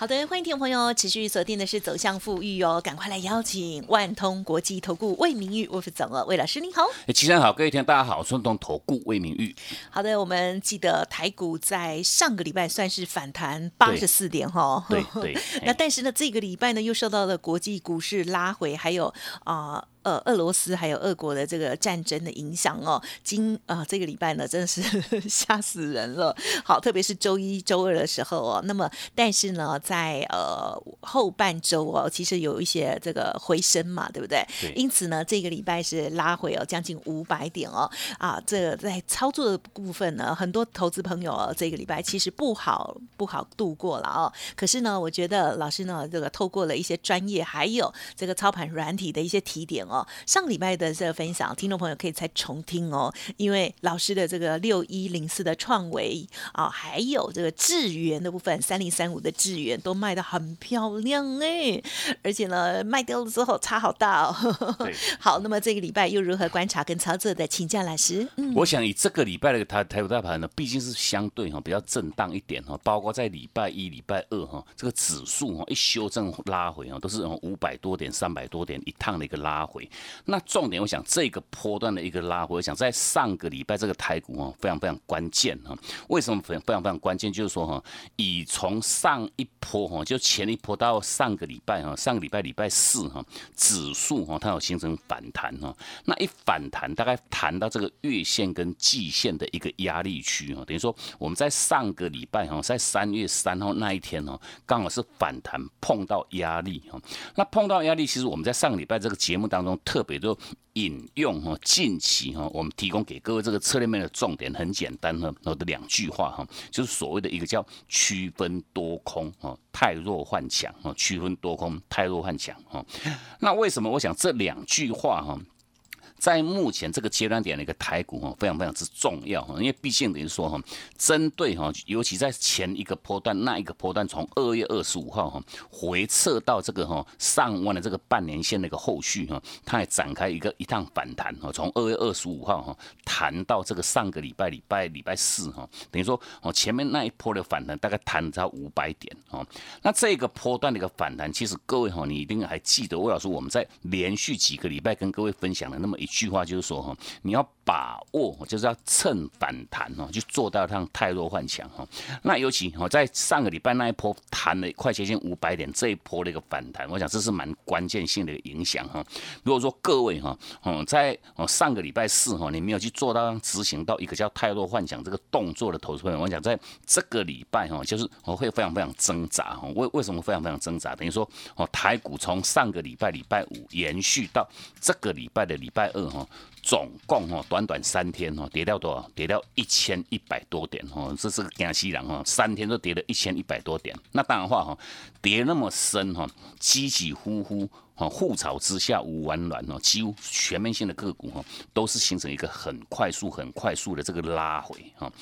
好的，欢迎听众朋友持续锁定的是走向富裕哦，赶快来邀请万通国际投顾魏明玉魏副总哦，魏老师您好。哎，齐生好，各位听大家好，顺通投顾魏明玉。好的，我们记得台股在上个礼拜算是反弹八十四点哈，对对。那但是呢，这个礼拜呢又受到了国际股市拉回，还有啊。呃，俄罗斯还有俄国的这个战争的影响哦，今啊这个礼拜呢真的是 吓死人了。好，特别是周一周二的时候哦，那么但是呢，在呃后半周哦，其实有一些这个回升嘛，对不对？对。因此呢，这个礼拜是拉回哦，将近五百点哦。啊，这个在操作的部分呢，很多投资朋友哦，这个礼拜其实不好不好度过了哦。可是呢，我觉得老师呢，这个透过了一些专业，还有这个操盘软体的一些提点哦。上礼拜的这个分享，听众朋友可以再重听哦，因为老师的这个六一零四的创维啊，还有这个智源的部分，三零三五的智源都卖的很漂亮哎，而且呢，卖掉了之后差好大哦。好，那么这个礼拜又如何观察跟操作的？请教老师。嗯，我想以这个礼拜的台台股大盘呢，毕竟是相对哈比较震荡一点哈，包括在礼拜一、礼拜二哈，这个指数哈一修正拉回啊，都是五百多点、三百多点一趟的一个拉回。那重点，我想这个波段的一个拉回，我想在上个礼拜这个台股哈，非常非常关键哈。为什么非常非常非常关键？就是说哈，以从上一波哈，就前一波到上个礼拜哈，上个礼拜礼拜四哈，指数哈它有形成反弹哈。那一反弹，大概弹到这个月线跟季线的一个压力区哈，等于说我们在上个礼拜哈，在三月三号那一天哦，刚好是反弹碰到压力哈。那碰到压力，其实我们在上个礼拜这个节目当中。特别就引用哈，近期哈，我们提供给各位这个策略面的重点很简单哈，我的两句话哈，就是所谓的一个叫区分多空哈，太弱换强哈，区分多空太弱换强哈。那为什么我想这两句话哈？在目前这个阶段点的一个台股哈，非常非常之重要哈，因为毕竟等于说哈，针对哈，尤其在前一个波段那一个波段，从二月二十五号哈回撤到这个哈上万的这个半年线的一个后续哈，它也展开一个一趟反弹哈，从二月二十五号哈弹到这个上个礼拜礼拜礼拜四哈，等于说哦前面那一波的反弹大概弹到五百点哦，那这个波段的一个反弹，其实各位哈，你一定还记得魏老师我们在连续几个礼拜跟各位分享了那么一。一句话就是说哈，你要把握，就是要趁反弹哈，就做到让太弱换强哈。那尤其我，在上个礼拜那一波弹了快接近五百点，这一波的一个反弹，我想这是蛮关键性的一个影响哈。如果说各位哈，嗯，在上个礼拜四哈，你没有去做到执行到一个叫太弱换强这个动作的投资朋友，我想在这个礼拜哈，就是我会非常非常挣扎哈。为为什么非常非常挣扎？等于说哦，台股从上个礼拜礼拜五延续到这个礼拜的礼拜二。哈，总共哈短短三天哈跌掉多少？跌掉一千一百多点哈，这是个惊西人哈，三天都跌了一千一百多点。那当然话哈，跌那么深哈，起起伏伏。哦，护巢之下无完卵哦，几乎全面性的个股哈，都是形成一个很快速、很快速的这个拉回哈。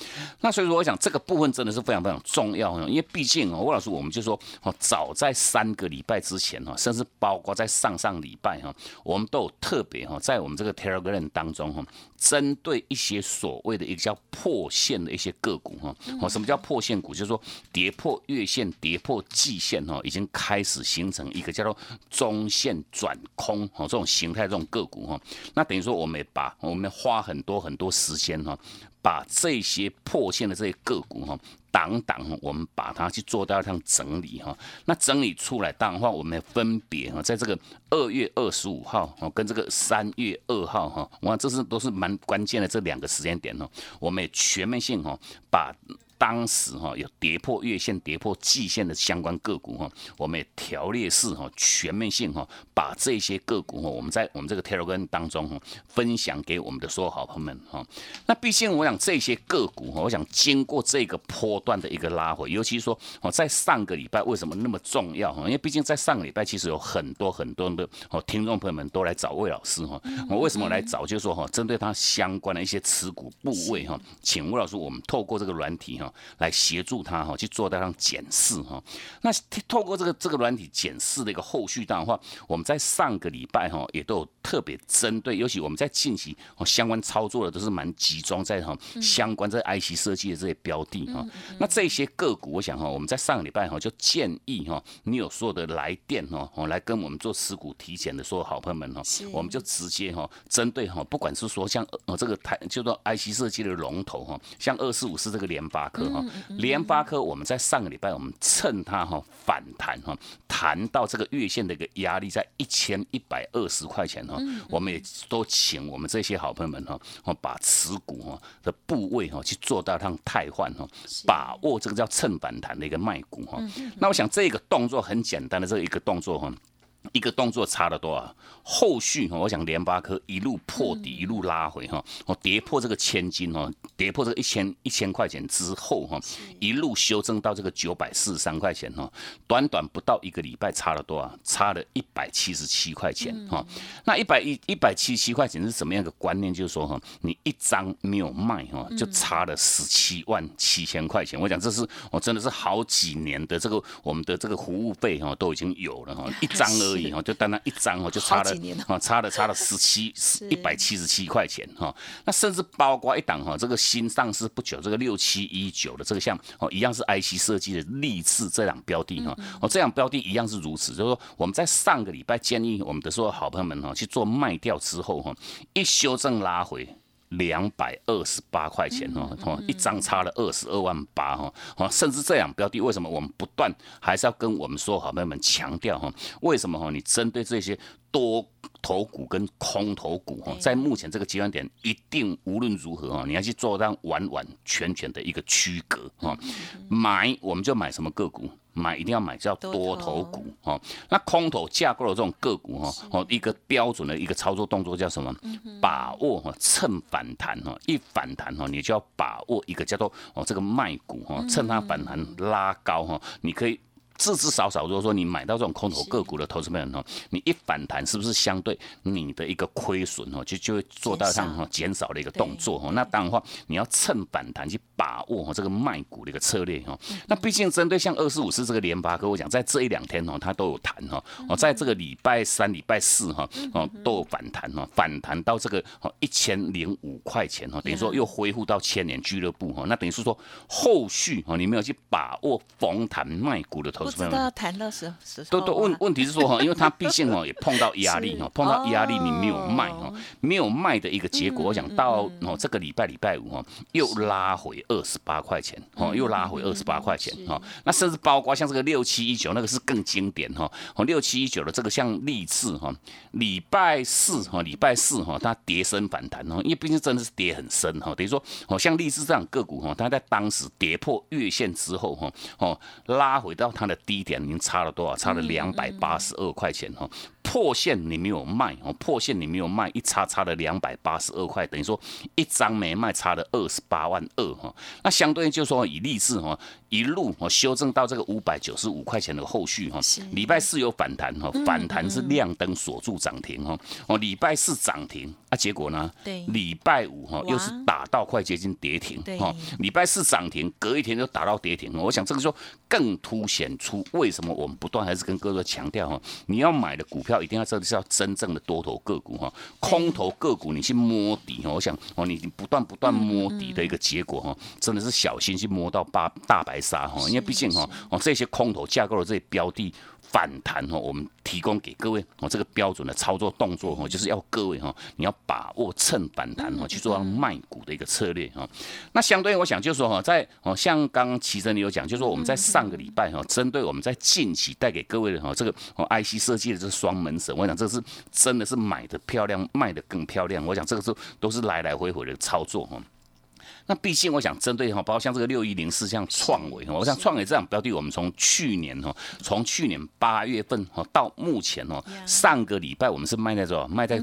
那所以说，我想这个部分真的是非常非常重要哈，因为毕竟哦，魏老师，我们就说哦，早在三个礼拜之前哈，甚至包括在上上礼拜哈，我们都有特别哈，在我们这个 Telegram 当中哈，针对一些所谓的一个叫破线的一些个股哈，哦，什么叫破线股？就是说跌破月线、跌破季线哈，已经开始形成一个叫做中线。线转空哦，这种形态这种个股哈，那等于说我们把我们花很多很多时间哈，把这些破线的这些个股哈，挡挡，我们把它去做到一趟整理哈。那整理出来，当然话我们分别哈，在这个二月二十五号哦，跟这个三月二号哈，我看这是都是蛮关键的这两个时间点哦，我们也全面性哈把。当时哈有跌破月线、跌破季线的相关个股哈，我们也条列式哈全面性哈把这些个股哈，我们在我们这个 Telegram 当中哈分享给我们的所有好朋友们哈。那毕竟我想这些个股哈，我想经过这个波段的一个拉回，尤其说哦在上个礼拜为什么那么重要哈？因为毕竟在上个礼拜其实有很多很多的哦听众朋友们都来找魏老师哈。我为什么来找？就是说哈，针对他相关的一些持股部位哈，请魏老师我们透过这个软体哈来协助他哈去做到上检视哈。那透过这个这个软体检视的一个后续的话，我们在上个礼拜哈也都有特别针对，尤其我们在近期相关操作的都是蛮集中在哈相关在 IC 设计的这些标的哈。那这些个股，我想哈我们在上个礼拜哈就建议哈你有所有的来电哈哦来跟我们做持股提前的所有好朋友们哈，我们就直接哈针对哈不管是说像呃这个台就说 IC 设计的龙头哈，像二四五四这个联发科哈，联发科我们在上个礼拜我们趁它哈反弹哈，谈到这个月线的一个压力在一千一百二十块钱哈，我们也都请我们这些好朋友们哈，哦把持股哈的部位哈去做到让汰换哈，把握这个叫趁反弹的一个卖股哈。那我想这个动作很简单的这一个动作哈。一个动作差了多少？后续哈，我想联发科一路破底，一路拉回哈，哦跌破这个千金哦，跌破这个一千一千块钱之后哈，一路修正到这个九百四十三块钱哈，短短不到一个礼拜差了多少？差了一百七十七块钱哈。那一百一一百七十七块钱是什么样的观念？就是说哈，你一张没有卖哈，就差了十七万七千块钱。我讲这是我真的是好几年的这个我们的这个服务费哈都已经有了哈，一张而已哈，就单单一张哦就差了。啊，差了差了十七一百七十七块钱哈，那甚至包括一档哈，这个新上市不久，这个六七一九的这个像哦，一样是 IC 设计的励志这两标的哈，哦，这两标的一样是如此，就是说我们在上个礼拜建议我们的所有好朋友们哈去做卖掉之后哈，一修正拉回。两百二十八块钱哦，哦，一张差了二十二万八哈，哦，甚至这样标的，为什么我们不断还是要跟我们说好朋友们强调哈？为什么哈？你针对这些多头股跟空头股哈，在目前这个阶段点，一定无论如何哈，你要去做到完完全全的一个区隔哈。买我们就买什么个股？买一定要买叫多头股哦，那空头架构的这种个股哈，哦一个标准的一个操作动作叫什么？把握哈趁反弹哈，一反弹哈，你就要把握一个叫做哦这个卖股哈，趁它反弹拉高哈，你可以。至至少少，如果说你买到这种空头个股的投资朋友哈，你一反弹是不是相对你的一个亏损哦，就就会做到上哈减少的一个动作哈？那当然话，你要趁反弹去把握哈这个卖股的一个策略哈。那毕竟针对像二四五四这个联发科，我讲在这一两天哦，它都有谈哈。哦，在这个礼拜三、礼拜四哈哦都有反弹哈，反弹到这个哦一千零五块钱哈，等于说又恢复到千年俱乐部哈。那等于是说后续哦你没有去把握逢弹卖股的投。不知道谈到时时都都问问题是说哈，因为他毕竟哦也碰到压力哈，碰到压力你没有卖哈，没有卖的一个结果，我想到哦这个礼拜礼拜五哈又拉回二十八块钱哦，又拉回二十八块钱哈，那甚至包括像这个六七一九那个是更经典哈，哦六七一九的这个像励志哈，礼拜四哈礼拜四哈它跌深反弹哦，因为毕竟真的是跌很深哈，等于说哦像励志这样个股哈，它在当时跌破月线之后哈哦拉回到它的。低点已经差了多少？差了两百八十二块钱哈。破线你没有卖哦，破线你没有卖，一差差了两百八十二块，等于说一张没卖，差了二十八万二哈。那相对就说以励志哈一路哦修正到这个五百九十五块钱的后续哈，礼拜四有反弹哈，反弹是亮灯锁住涨停哈。哦，礼拜四涨停啊，结果呢？对，礼拜五哈又是打到快接近跌停哈。礼拜四涨停，隔一天就打到跌停。我想这个时候更凸显出为什么我们不断还是跟各位强调哈，你要买的股票。一定要这里是要真正的多头个股哈，空头个股你去摸底哈，我想哦，你不断不断摸底的一个结果哈，真的是小心去摸到八大白鲨哈，因为毕竟哈哦这些空头架构的这些标的。反弹哈，我们提供给各位哦，这个标准的操作动作哈，就是要各位哈，你要把握趁反弹哈去做卖股的一个策略哈。那相对我想就是说哈，在哦像刚刚齐生你有讲，就是说我们在上个礼拜哈，针对我们在近期带给各位的哈这个哦 IC 设计的这双门神，我想这是真的是买的漂亮，卖的更漂亮。我想这个是都是来来回回的操作哈。那毕竟我想针对哈，包括像这个六一零四像创维哈，我想创维这样标的，我们从去年哈，从去年八月份哈到目前哦，上个礼拜我们是卖在多少？卖在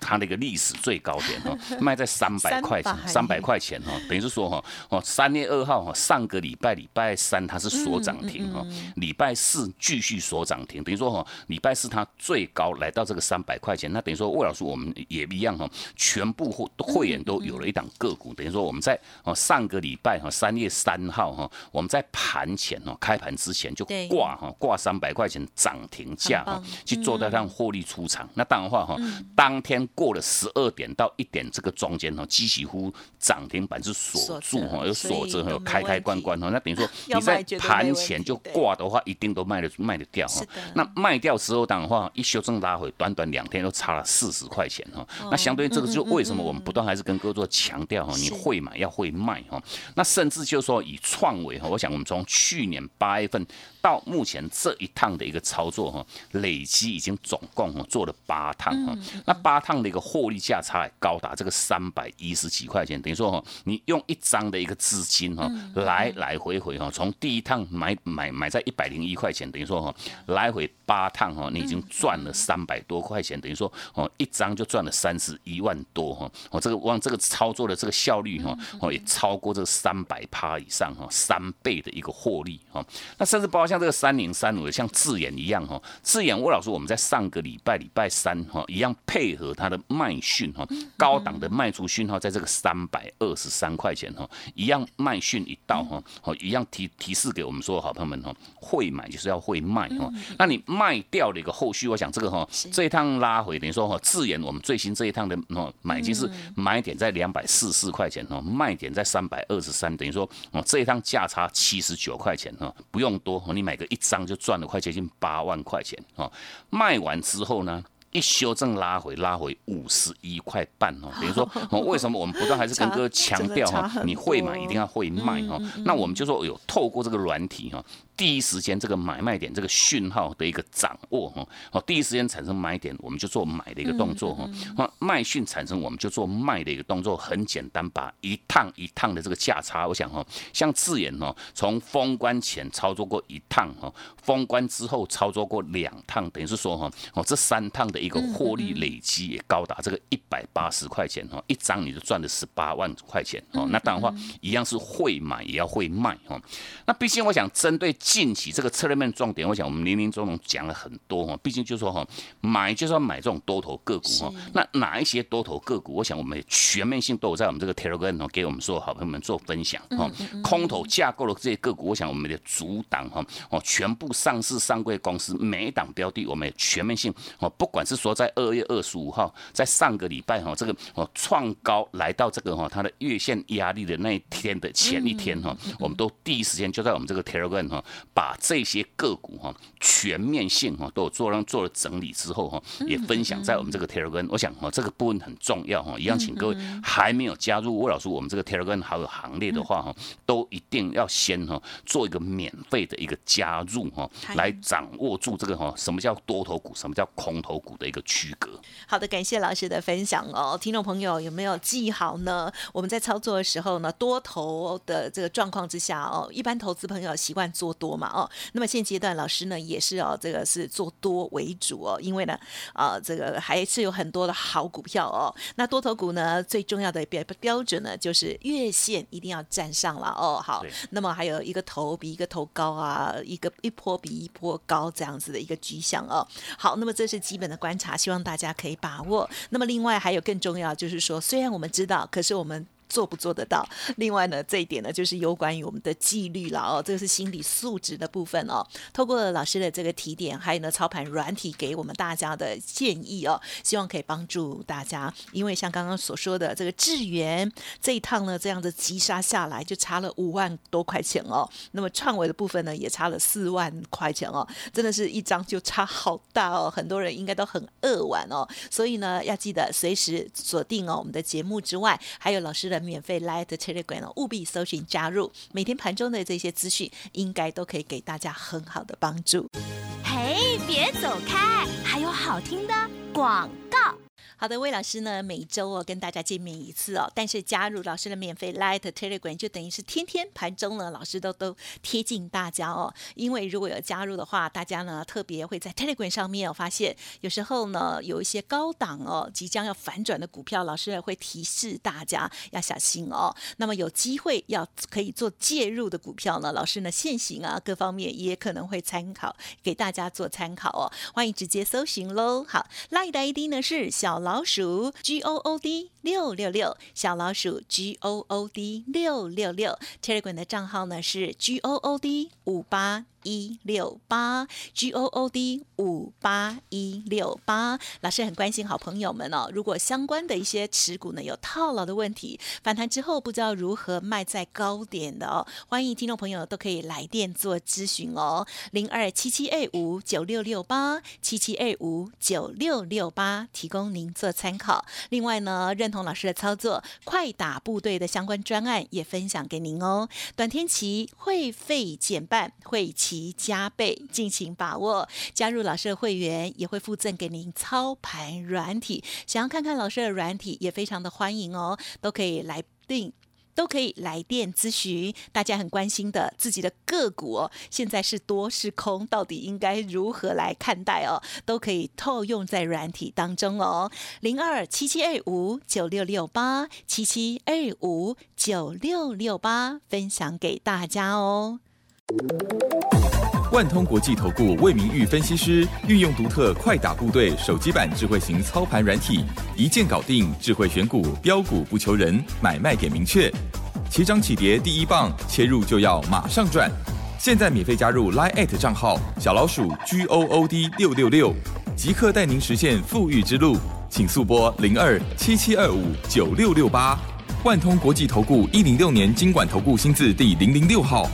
它的一个历史最高点哈，卖在三百块钱，三百块钱哈，等于是说哈，哦三月二号哈，上个礼拜礼拜三它是锁涨停哈，礼拜四继续锁涨停，等于说哈，礼拜四它最高来到这个三百块钱，那等于说魏老师我们也一样哈，全部会会员都有了一档个股，等于说我们在哦上个礼拜哈三月三号哈，我们在盘前哦开盘之前就挂哈挂三百块钱涨停价哈，去做到让获利出场。那当然话哈，当天过了十二点到一点这个中间哈，几乎涨停板是锁住哈，有锁着有开开关关哈。那等于说 你在盘前就挂的话，一定都卖得卖得掉哈。那卖掉之后，当然话一修正拉回，短短两天都差了四十块钱哈。那相对于这个，就为什么我们不断还是跟各位做强调哈，你会买要会卖哈。那甚至就是说以创维哈，我想我们从去年八月份到目前这一趟的一个操作哈，累积已经总共哈做了八趟哈。那八趟的一个获利价差高达这个三百一十几块钱，等于说哈，你用一张的一个资金哈，来来回回哈，从第一趟买买买在一百零一块钱，等于说哈，来回八趟哈，你已经赚了三百多块钱，等于说哦，一张就赚了三十一万多哈。哦，这个往这个操作的这个效率哈，哦也超过这个三百趴以上哈，三倍的一个获利哈。那甚至包括像这个三零三五的，像智研一样哈，智研魏老师我们在上个礼拜礼拜三哈，一样配合它的卖讯哈，高档的卖出讯号在这个三百二十三块钱哈，一样卖讯一到哈，哦一样提提示给我们说好朋友们哈，会买就是要会卖哈。那你卖掉的一个后续，我想这个哈，这一趟拉回等于说哈，智研我们最新这一趟的哦买进是买点在两百四十四块钱哦，卖点在三百二十三，等于说哦这一趟价差七十九块钱哈，不用多，你买个一张就赚了快接近八万块钱哦。卖完之后呢？一修正拉回，拉回五十一块半哦，等于说，为什么我们不断还是跟哥 强调哈，你会买一定要会卖哈，那我们就说有透过这个软体哈。第一时间这个买卖点这个讯号的一个掌握哈，哦，第一时间产生买点，我们就做买的一个动作哈，那，卖讯产生我们就做卖的一个动作，很简单，把一趟一趟的这个价差，我想哈，像智远哦，从封关前操作过一趟哈，封关之后操作过两趟，等于是说哈，哦，这三趟的一个获利累积也高达这个一百八十块钱哈，一张你就赚了十八万块钱哦，那当然话一样是会买也要会卖哈，那毕竟我想针对。近期这个策略面重点，我想我们林林总总讲了很多哈，毕竟就说哈，买就是要买这种多头个股哈。那哪一些多头个股？我想我们全面性都有在我们这个 Telegram 给我们所有好朋友们做分享哈。空头架构的这些个股，我想我们的主档哈哦，全部上市上柜公司每一档标的，我们全面性哦，不管是说在二月二十五号，在上个礼拜哈，这个哦创高来到这个哈它的月线压力的那一天的前一天哈，我们都第一时间就在我们这个 Telegram 哈。把这些个股哈全面性哈都有做让做了整理之后哈，也分享在我们这个 Telegram。我想哈这个部分很重要哈，一样请各位还没有加入魏老师我们这个 Telegram 好友行列的话哈，都一定要先哈做一个免费的一个加入哈，来掌握住这个哈什么叫多头股，什么叫空头股的一个区隔。好的，感谢老师的分享哦，听众朋友有没有记好呢？我们在操作的时候呢，多头的这个状况之下哦，一般投资朋友习惯做多嘛。哦，那么现阶段老师呢也是哦，这个是做多为主哦，因为呢，啊，这个还是有很多的好股票哦。那多头股呢，最重要的标标准呢，就是月线一定要站上了哦。好，那么还有一个头比一个头高啊，一个一波比一波高这样子的一个迹象哦。好，那么这是基本的观察，希望大家可以把握。那么另外还有更重要就是说，虽然我们知道，可是我们。做不做得到？另外呢，这一点呢，就是有关于我们的纪律了哦，这个是心理素质的部分哦。透过老师的这个提点，还有呢操盘软体给我们大家的建议哦，希望可以帮助大家。因为像刚刚所说的这个智源这一趟呢，这样子急杀下来就差了五万多块钱哦。那么创维的部分呢，也差了四万块钱哦，真的是一张就差好大哦。很多人应该都很扼腕哦，所以呢，要记得随时锁定哦我们的节目之外，还有老师的。免费 Light Telegram 哦，务必搜寻加入，每天盘中的这些资讯，应该都可以给大家很好的帮助。嘿，别走开，还有好听的广告。好的，魏老师呢每周哦跟大家见面一次哦，但是加入老师的免费 Light Telegram 就等于是天天盘中呢，老师都都贴近大家哦。因为如果有加入的话，大家呢特别会在 Telegram 上面哦发现，有时候呢有一些高档哦即将要反转的股票，老师也会提示大家要小心哦。那么有机会要可以做介入的股票呢，老师呢现行啊各方面也可能会参考给大家做参考哦。欢迎直接搜寻喽。好，Light 的 ID 呢是小老。老鼠 G O O D 六六六，小老鼠 G O O D 六六六，Telegram 的账号呢是 G O O D 五八。一六八 G O O D 五八一六八，老师很关心好朋友们哦。如果相关的一些持股呢有套牢的问题，反弹之后不知道如何卖在高点的哦，欢迎听众朋友都可以来电做咨询哦。零二七七 A 五九六六八七七 A 五九六六八，提供您做参考。另外呢，认同老师的操作，快打部队的相关专案也分享给您哦。短天期会费减半，会期。加倍，尽情把握。加入老师的会员也会附赠给您操盘软体，想要看看老师的软体也非常的欢迎哦，都可以来订，都可以来电咨询。大家很关心的自己的个股哦，现在是多是空，到底应该如何来看待哦？都可以套用在软体当中哦。零二七七二五九六六八七七二五九六六八，分享给大家哦。万通国际投顾魏明玉分析师运用独特快打部队手机版智慧型操盘软体，一键搞定智慧选股标股不求人，买卖点明确，起涨起跌第一棒，切入就要马上赚。现在免费加入 Line 账号小老鼠 G O O D 六六六，即刻带您实现富裕之路，请速拨零二七七二五九六六八。万通国际投顾一零六年经管投顾新字第零零六号。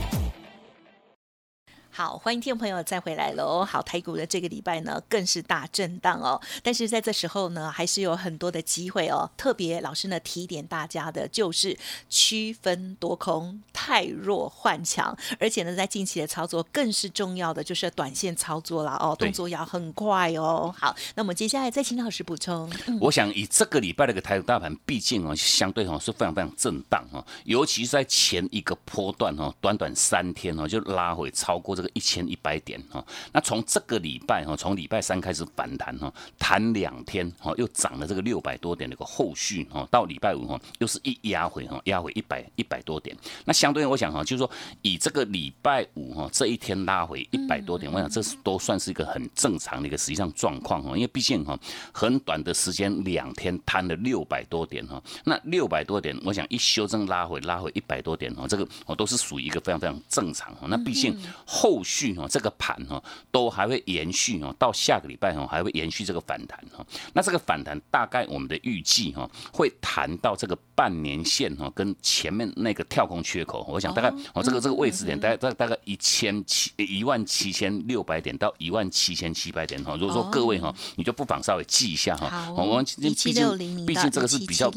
好，欢迎听众朋友再回来喽。好，台股的这个礼拜呢，更是大震荡哦。但是在这时候呢，还是有很多的机会哦。特别老师呢提点大家的，就是区分多空，太弱换强。而且呢，在近期的操作更是重要的，就是短线操作了哦，动作要很快哦。好，那么接下来再请老师补充。我想以这个礼拜的一个台股大盘，毕竟哦，相对哦是非常非常震荡哦，尤其是在前一个波段哦，短短三天哦就拉回超过这个。一千一百点哈，那从这个礼拜哈，从礼拜三开始反弹哈，弹两天哈，又涨了这个六百多点的一个后续哈，到礼拜五哈，又是一压回哈，压回一百一百多点。那相对我想哈，就是说以这个礼拜五哈这一天拉回一百多点，我想这是都算是一个很正常的一个实际上状况哈，因为毕竟哈很短的时间两天摊了六百多点哈，那六百多点，我想一修正拉回拉回一百多点哈，这个我都是属于一个非常非常正常哈。那毕竟后后续哦，这个盘哦都还会延续哦，到下个礼拜哦还会延续这个反弹哦。那这个反弹大概我们的预计哈会谈到这个半年线哈跟前面那个跳空缺口，我想大概哦这个这个位置点大概大大概一千七一万七千六百点到一万七千七百点哈。如果说各位哈，你就不妨稍微记一下哈。我们毕竟毕竟这个是比较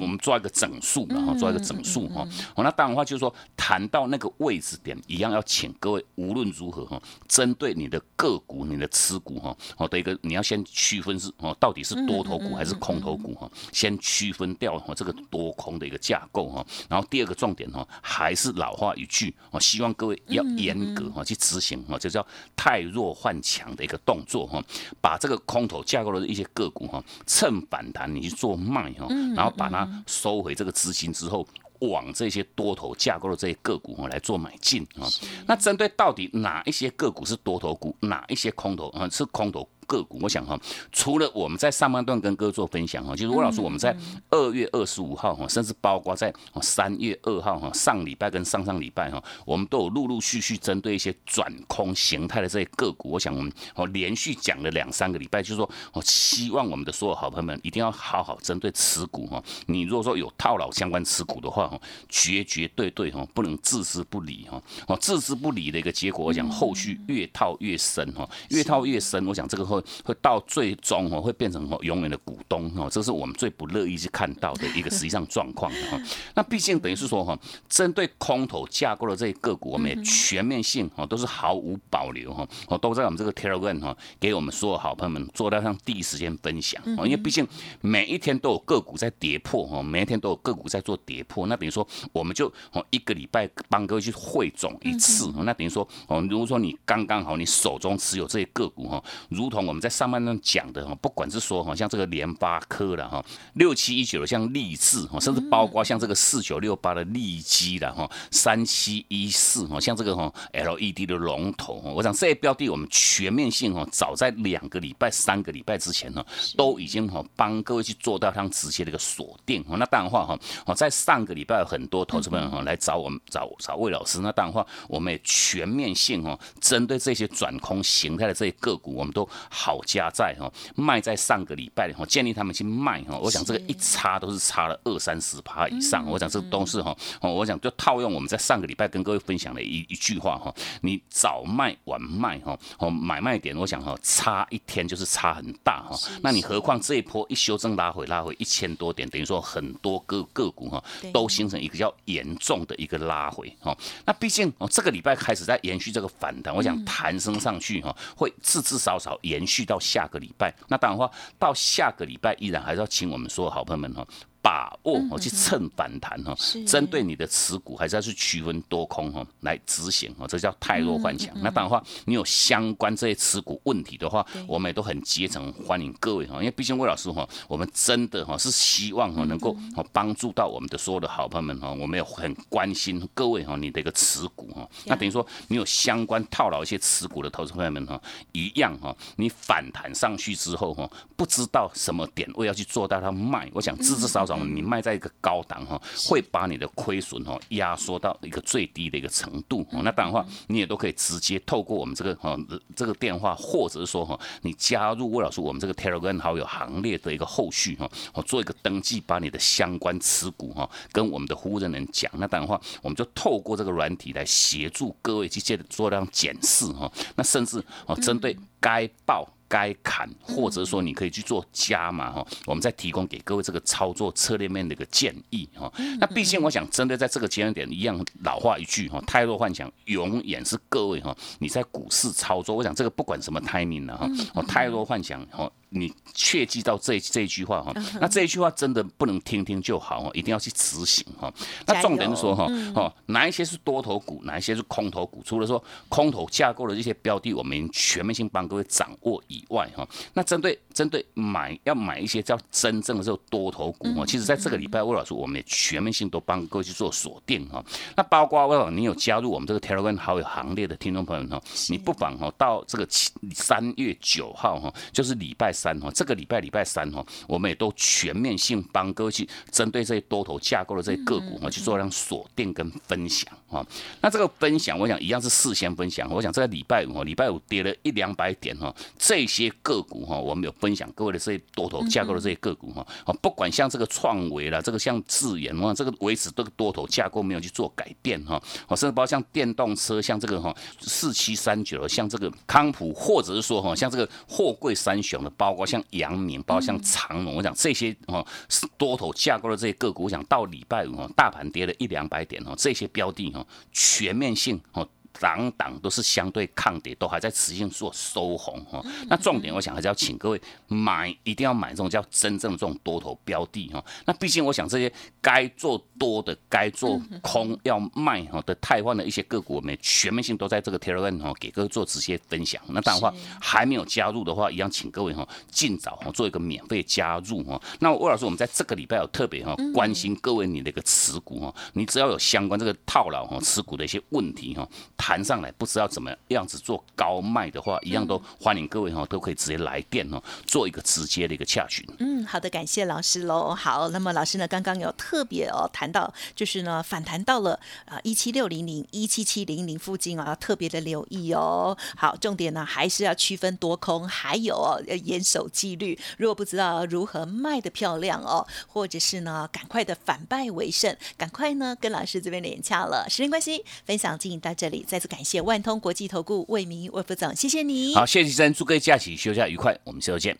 我们抓一个整数嘛哈，抓一个整数哈。哦，那当然的话就是说谈到那个位置点一样要请各位无论如何哈？针对你的个股、你的持股哈，哦的一个，你要先区分是哦，到底是多头股还是空头股哈？先区分掉哈这个多空的一个架构哈。然后第二个重点哈，还是老话一句哦，希望各位要严格哈去执行哈，这叫太弱换强的一个动作哈。把这个空头架构的一些个股哈，趁反弹你去做卖哈，然后把它收回这个资金之后。往这些多头架构的这些个股哈来做买进啊，那针对到底哪一些个股是多头股，哪一些空头啊是空头？个股，我想哈，除了我们在上半段跟各位做分享哈，就是魏老师我们在二月二十五号哈，甚至包括在三月二号哈，上礼拜跟上上礼拜哈，我们都有陆陆续续针对一些转空形态的这些个股，我想我们哦连续讲了两三个礼拜，就是说我希望我们的所有好朋友们一定要好好针对持股哈，你如果说有套牢相关持股的话哈，绝绝对对哈，不能置之不理哈，哦置之不理的一个结果，我想后续越套越深哈，越套越深，我想这个后。会会到最终哦会变成哦永远的股东哦，这是我们最不乐意去看到的一个实际上状况哈。那毕竟等于是说哈，针对空头架构的这些个股，我们也全面性哦都是毫无保留哈，哦都在我们这个 Telegram 哈给我们所有好朋友们做到上第一时间分享哦，因为毕竟每一天都有个股在跌破哈，每一天都有个股在做跌破，那等于说我们就哦一个礼拜帮各位去汇总一次，那等于说哦如果说你刚刚好你手中持有这些个股哈，如同我们在上半段讲的哈，不管是说哈像这个联发科了哈，六七一九的像立志哈，甚至包括像这个四九六八的利基了哈，三七一四哈，像这个哈 LED 的龙头哈，我想这些标的我们全面性哈，早在两个礼拜、三个礼拜之前呢，都已经哈帮各位去做到它直接的一个锁定哈。那当然话哈，哦在上个礼拜有很多投资朋友哈来找我们找找魏老师，那当然话我们也全面性哈，针对这些转空形态的这些个股，我们都好家在哈卖在上个礼拜哈，建议他们去卖哈。我想这个一差都是差了二三十趴以上，我想这都是哈，哦我想就套用我们在上个礼拜跟各位分享的一一句话哈，你早卖晚卖哈，哦买卖点我想哈差一天就是差很大哈，那你何况这一波一修正拉回拉回一千多点，等于说很多个个股哈都形成一个比较严重的一个拉回哈，那毕竟哦这个礼拜开始在延续这个反弹，我想弹升上去哈会至至少少延续到下个礼拜，那当然话到下个礼拜依然还是要请我们所有好朋友们哈。把握哦，去蹭反弹哈，针对你的持股还是要去区分多空哈来执行哦，这叫太弱幻想。那当然话，你有相关这些持股问题的话，我们也都很竭诚欢迎各位哈，因为毕竟魏老师哈，我们真的哈是希望哈能够哦帮助到我们的所有的好朋友们哈，我们也很关心各位哈你的一个持股哈，那等于说你有相关套牢一些持股的投资朋友们哈，一样哈，你反弹上去之后哈，不知道什么点位要去做到它卖，我想至至少少。你卖在一个高档哈，会把你的亏损哈压缩到一个最低的一个程度。那当然话，你也都可以直接透过我们这个哈这个电话，或者是说哈，你加入魏老师我们这个 Telegram 好友行列的一个后续哈，我做一个登记，把你的相关持股哈跟我们的服务人员讲。那当然话，我们就透过这个软体来协助各位去接着做这样检视哈。那甚至哦，针对该报。该砍，或者说你可以去做加嘛哈，我们再提供给各位这个操作策略面的一个建议哈。那毕竟我想针对在这个阶段点一样老话一句哈，太弱幻想永远是各位哈你在股市操作，我想这个不管什么 timing 了哈，哦太弱幻想哦。你切记到这这一句话哈，那这一句话真的不能听听就好哦，一定要去执行哈。那重点是说哈，哦，哪一些是多头股，哪一些是空头股？除了说空头架构的这些标的，我们全面性帮各位掌握以外哈，那针对针对买要买一些叫真正的这种多头股哈，其实在这个礼拜，魏老师我们也全面性都帮各位去做锁定哈。那包括魏老师，你有加入我们这个 Telegram 好友行列的听众朋友哈，你不妨哈到这个三月九号哈，就是礼拜。三哈，这个礼拜礼拜三哈，我们也都全面性帮各位去针对这些多头架构的这些个股哈，去做这样锁定跟分享哈。那这个分享，我想一样是事先分享。我想这个礼拜五，礼拜五跌了一两百点哈，这些个股哈，我们有分享各位的这些多头架构的这些个股哈。啊不管像这个创维啦，这个像智研哇，这个维持这个多头架构没有去做改变哈。甚至包括像电动车，像这个哈四七三九，像这个康普，或者是说哈像这个货柜三雄的包。括像阳明，包括像长隆，我讲这些哈，多头架构的这些个股，我讲到礼拜五哈，大盘跌了一两百点哦，这些标的哈，全面性哦。档档都是相对抗跌，都还在持续做收红哈。那重点，我想还是要请各位买，一定要买这种叫真正的这种多头标的哈。那毕竟我想这些该做多的、该做空要卖哈的太换的一些个股，我们全面性都在这个 Telegram 哈给各位做直接分享。那当然话还没有加入的话，一样请各位哈尽早哈做一个免费加入哈。那魏老师，我们在这个礼拜有特别哈关心各位你的一个持股哈，你只要有相关这个套牢哈持股的一些问题哈。谈上来不知道怎么样子做高卖的话，一样都欢迎各位哈，都可以直接来电哦，做一个直接的一个洽询。嗯，好的，感谢老师喽。好，那么老师呢，刚刚有特别哦谈到，就是呢反弹到了啊一七六零零、一七七零零附近啊，特别的留意哦。好，重点呢还是要区分多空，还有哦要严守纪律。如果不知道如何卖的漂亮哦，或者是呢赶快的反败为胜，赶快呢跟老师这边连洽了。时间关系，分享进行到这里，再。再次感谢万通国际投顾魏明魏副总，谢谢你。好，谢谢先生，祝各位假期休假愉快，我们下周见。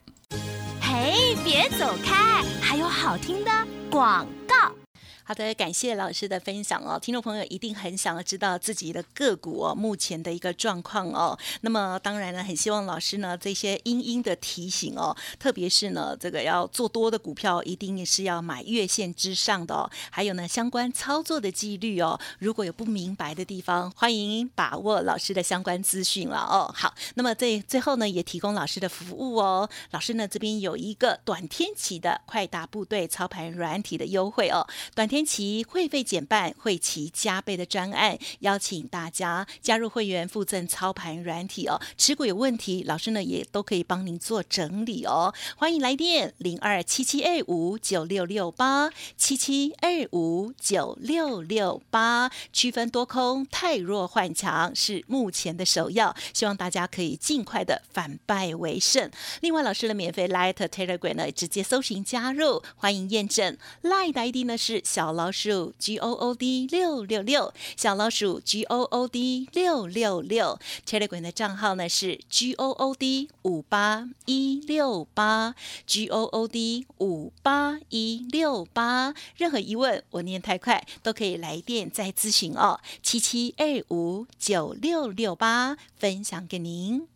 嘿，别走开，还有好听的广告。好的，感谢老师的分享哦。听众朋友一定很想要知道自己的个股哦，目前的一个状况哦。那么当然呢，很希望老师呢这些殷殷的提醒哦，特别是呢这个要做多的股票，一定是要买月线之上的哦。还有呢相关操作的纪律哦，如果有不明白的地方，欢迎把握老师的相关资讯了哦。好，那么最最后呢也提供老师的服务哦。老师呢这边有一个短天期的快打部队操盘软体的优惠哦，短天。天期会费减半，会期加倍的专案，邀请大家加入会员附赠操盘软体哦。持股有问题，老师呢也都可以帮您做整理哦。欢迎来电零二七七二五九六六八七七二五九六六八，区分多空，太弱换强是目前的首要，希望大家可以尽快的反败为胜。另外，老师的免费 Light Telegram 呢，直接搜寻加入，欢迎验证 Light ID 呢是小。小老鼠 G O O D 六六六，小老鼠 G O O D 六六六，Telegram 的账号呢是 G O O D 五八一六八，G O O D 五八一六八。任何疑问，我念太快，都可以来电再咨询哦，七七二五九六六八，分享给您。